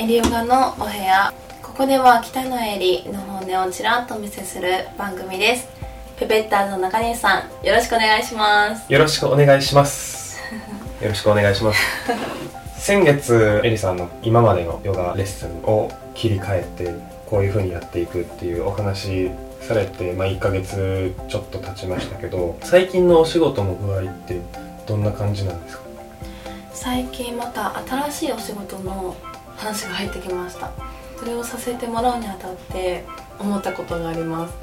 エリヨガのお部屋。ここでは北野エリの本音をちらっとお見せする番組です。ペペッターズの中西さんよろしくお願いします。よろしくお願いします。よろしくお願いします。先月エリさんの今までのヨガレッスンを切り替えてこういう風にやっていくっていうお話されて、まあ、1ヶ月ちょっと経ちましたけど最近のお仕事の具合ってどんな感じなんですか？最近また新しいお仕事の話が入ってきました。それをさせてもらうにあたって思ったことがあります。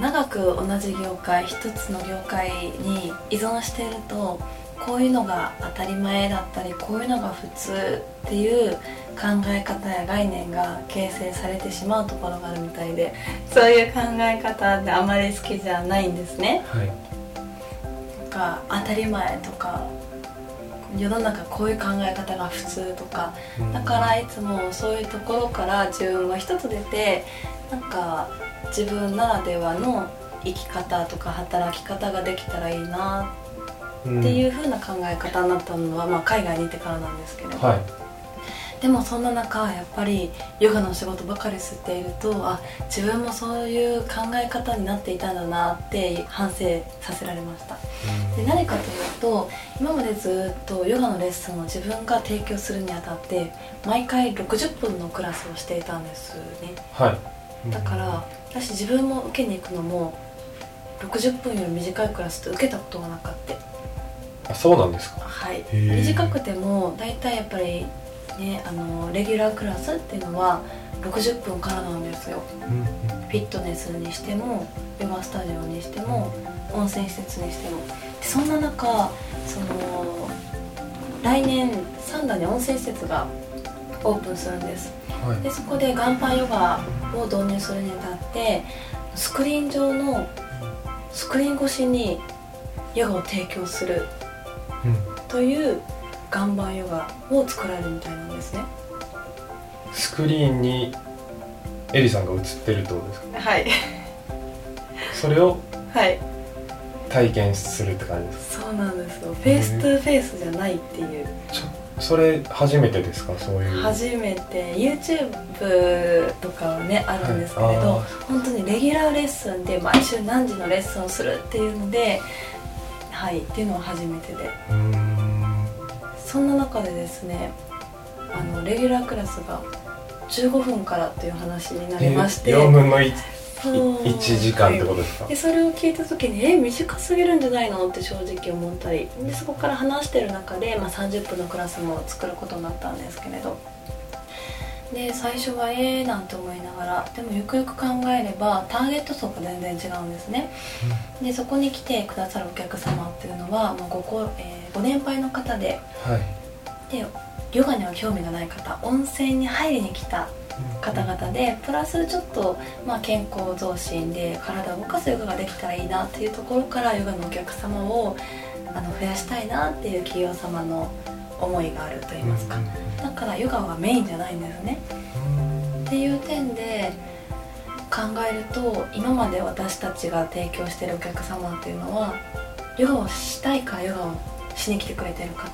長く同じ業界一つの業界に依存しているとこういうのが当たり前だったりこういうのが普通っていう考え方や概念が形成されてしまうところがあるみたいでそういう考え方ってあまり好きじゃないんですね。はい、なんか当たり前とか世の中こういう考え方が普通とか、だからいつもそういうところから自分が一つ出てなんか自分ならではの生き方とか働き方ができたらいいなっていう風な考え方になったのは、まあ、海外にいてからなんですけれど、はい、でもそんな中やっぱりヨガの仕事ばかり吸っているとあ自分もそういう考え方になっていたんだなって反省させられました、で何かというと今までずっとヨガのレッスンを自分が提供するにあたって毎回60分のクラスをしていたんですね、はい、だから私自分も受けに行くのも60分より短いクラスって受けたことがなかった。あそうなんですか。はい。短くても大体やっぱりねあのレギュラークラスっていうのは60分からなんですよ、うん、フィットネスにしてもヨガスタジオにしても温泉施設にしても。でそんな中その来年三田に温泉施設がオープンするんです、はい、でそこで岩盤ヨガを導入するにあたってスクリーン上のスクリーン越しにヨガを提供するという岩盤ヨガを作られるみたいなんですね。スクリーンにエリさんが映ってるってことですか？はい。それをはい。体験するって感じですか？そうなんですよ。 face to face じゃないっていう。それ初めてですか？そういう。初めて。YouTube とかはねあるんですけれど、はい、本当にレギュラーレッスンで毎週何時のレッスンをするっていうのではいっていうのは初めてでそんな中でですねあのレギュラークラスが15分からっていう話になりまして、4分の 1, 1時間ってことですか？でそれを聞いた時にえ短すぎるんじゃないの？って正直思ったり。でそこから話してる中で、まあ、30分のクラスも作ることになったんですけれど。で最初はええー、なんて思いながら。でもよくよく考えればターゲット層が全然違うんですね、うん、でそこに来てくださるお客様っていうのはもうごこ、えー、ご年配の方で、はい、でヨガには興味がない方温泉に入りに来た方々でプラスちょっと、まあ、健康増進で体を動かすヨガができたらいいなっていうところからヨガのお客様をあの増やしたいなっていう企業様の思いがあると言いますか、だからヨガはメインじゃないんですね。っていう点で考えると今まで私たちが提供してるお客様っていうのはヨガをしたいからヨガをしに来てくれてる方。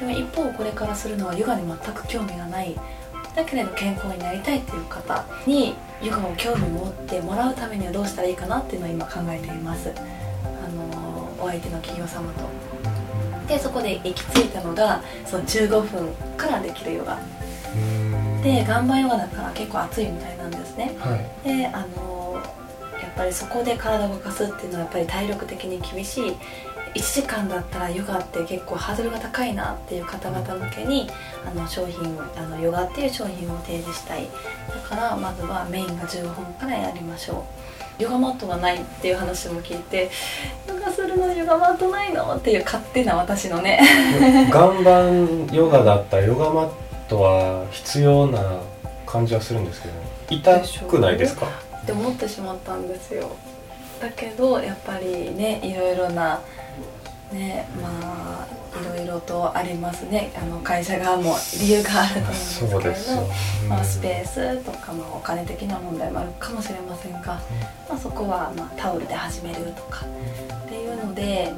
でも一方これからするのはヨガに全く興味がない。だけれど健康になりたいっていう方にヨガを興味を持ってもらうためにはどうしたらいいかなっていうのを今考えています。あのお相手の企業様と。でそこで行き着いたのがその15分からできるヨガ。で岩盤ヨガだから結構暑いみたいなんですね、はい、であのやっぱりそこで体を動かすっていうのはやっぱり体力的に厳しい1時間だったらヨガって結構ハードルが高いなっていう方々向けにあの商品あのヨガっていう商品を提示したい。だからまずはメインが15分からやりましょう。ヨガマットがないっていう話も聞いてヨガするのにヨガマットないのっていう勝手な私のね。岩盤ヨガだったらヨガマットは必要な感じはするんですけど痛くないですか？って思ってしまったんですよ。だけどやっぱりねいろいろなねまあいろいろとありますね。あの会社側も理由があると思うんですけれど、まあ、スペースとか、まあ、お金的な問題もあるかもしれませんが、まあ、そこは、まあ、タオルで始めるとかっていうので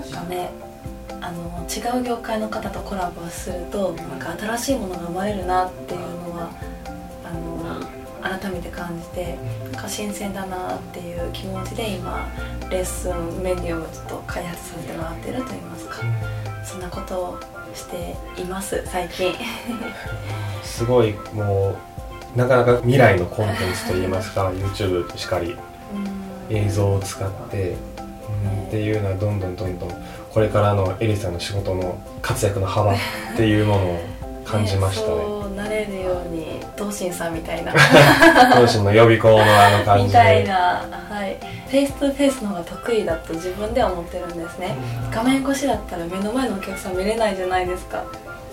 なんかねあの違う業界の方とコラボするとなんか新しいものが生まれるなっていうのは改めて感じてなんか新鮮だなっていう気持ちで今レッスンメニューをちょっと開発させてもらってると言いますか。そんなことをしています最近。すごいもうなかなか未来のコンテンツといいますか YouTube しかり映像を使って、うん、っていうのはどんどんどんどんこれからのエリさんの仕事の活躍の幅っていうものを感じましたね。ねそうなれるように東進さんみたいな。東進の予備校のあの感じ。みたいなはい。 face to face の方が得意だと自分では思ってるんですね。画面越しだったら目の前のお客さん見れないじゃないですか。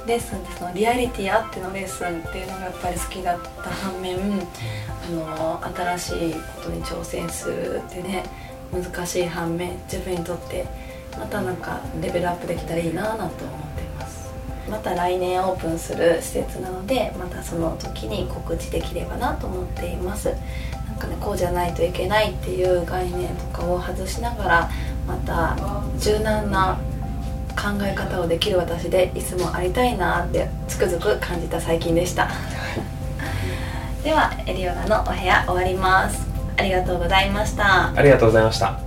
レッスンってそのリアリティあってのレッスンっていうのがやっぱり好きだった反面あの新しいことに挑戦するってね難しい反面自分にとってまたなんかレベルアップできたらいいなぁなんて思っていますまた来年オープンする施設なのでまたその時に告知できればなと思っています。なんかねこうじゃないといけないっていう概念とかを外しながらまた柔軟な考え方をできる私でいつもありたいなってつくづく感じた最近でした。ではエリオナのお部屋終わります。ありがとうございました。ありがとうございました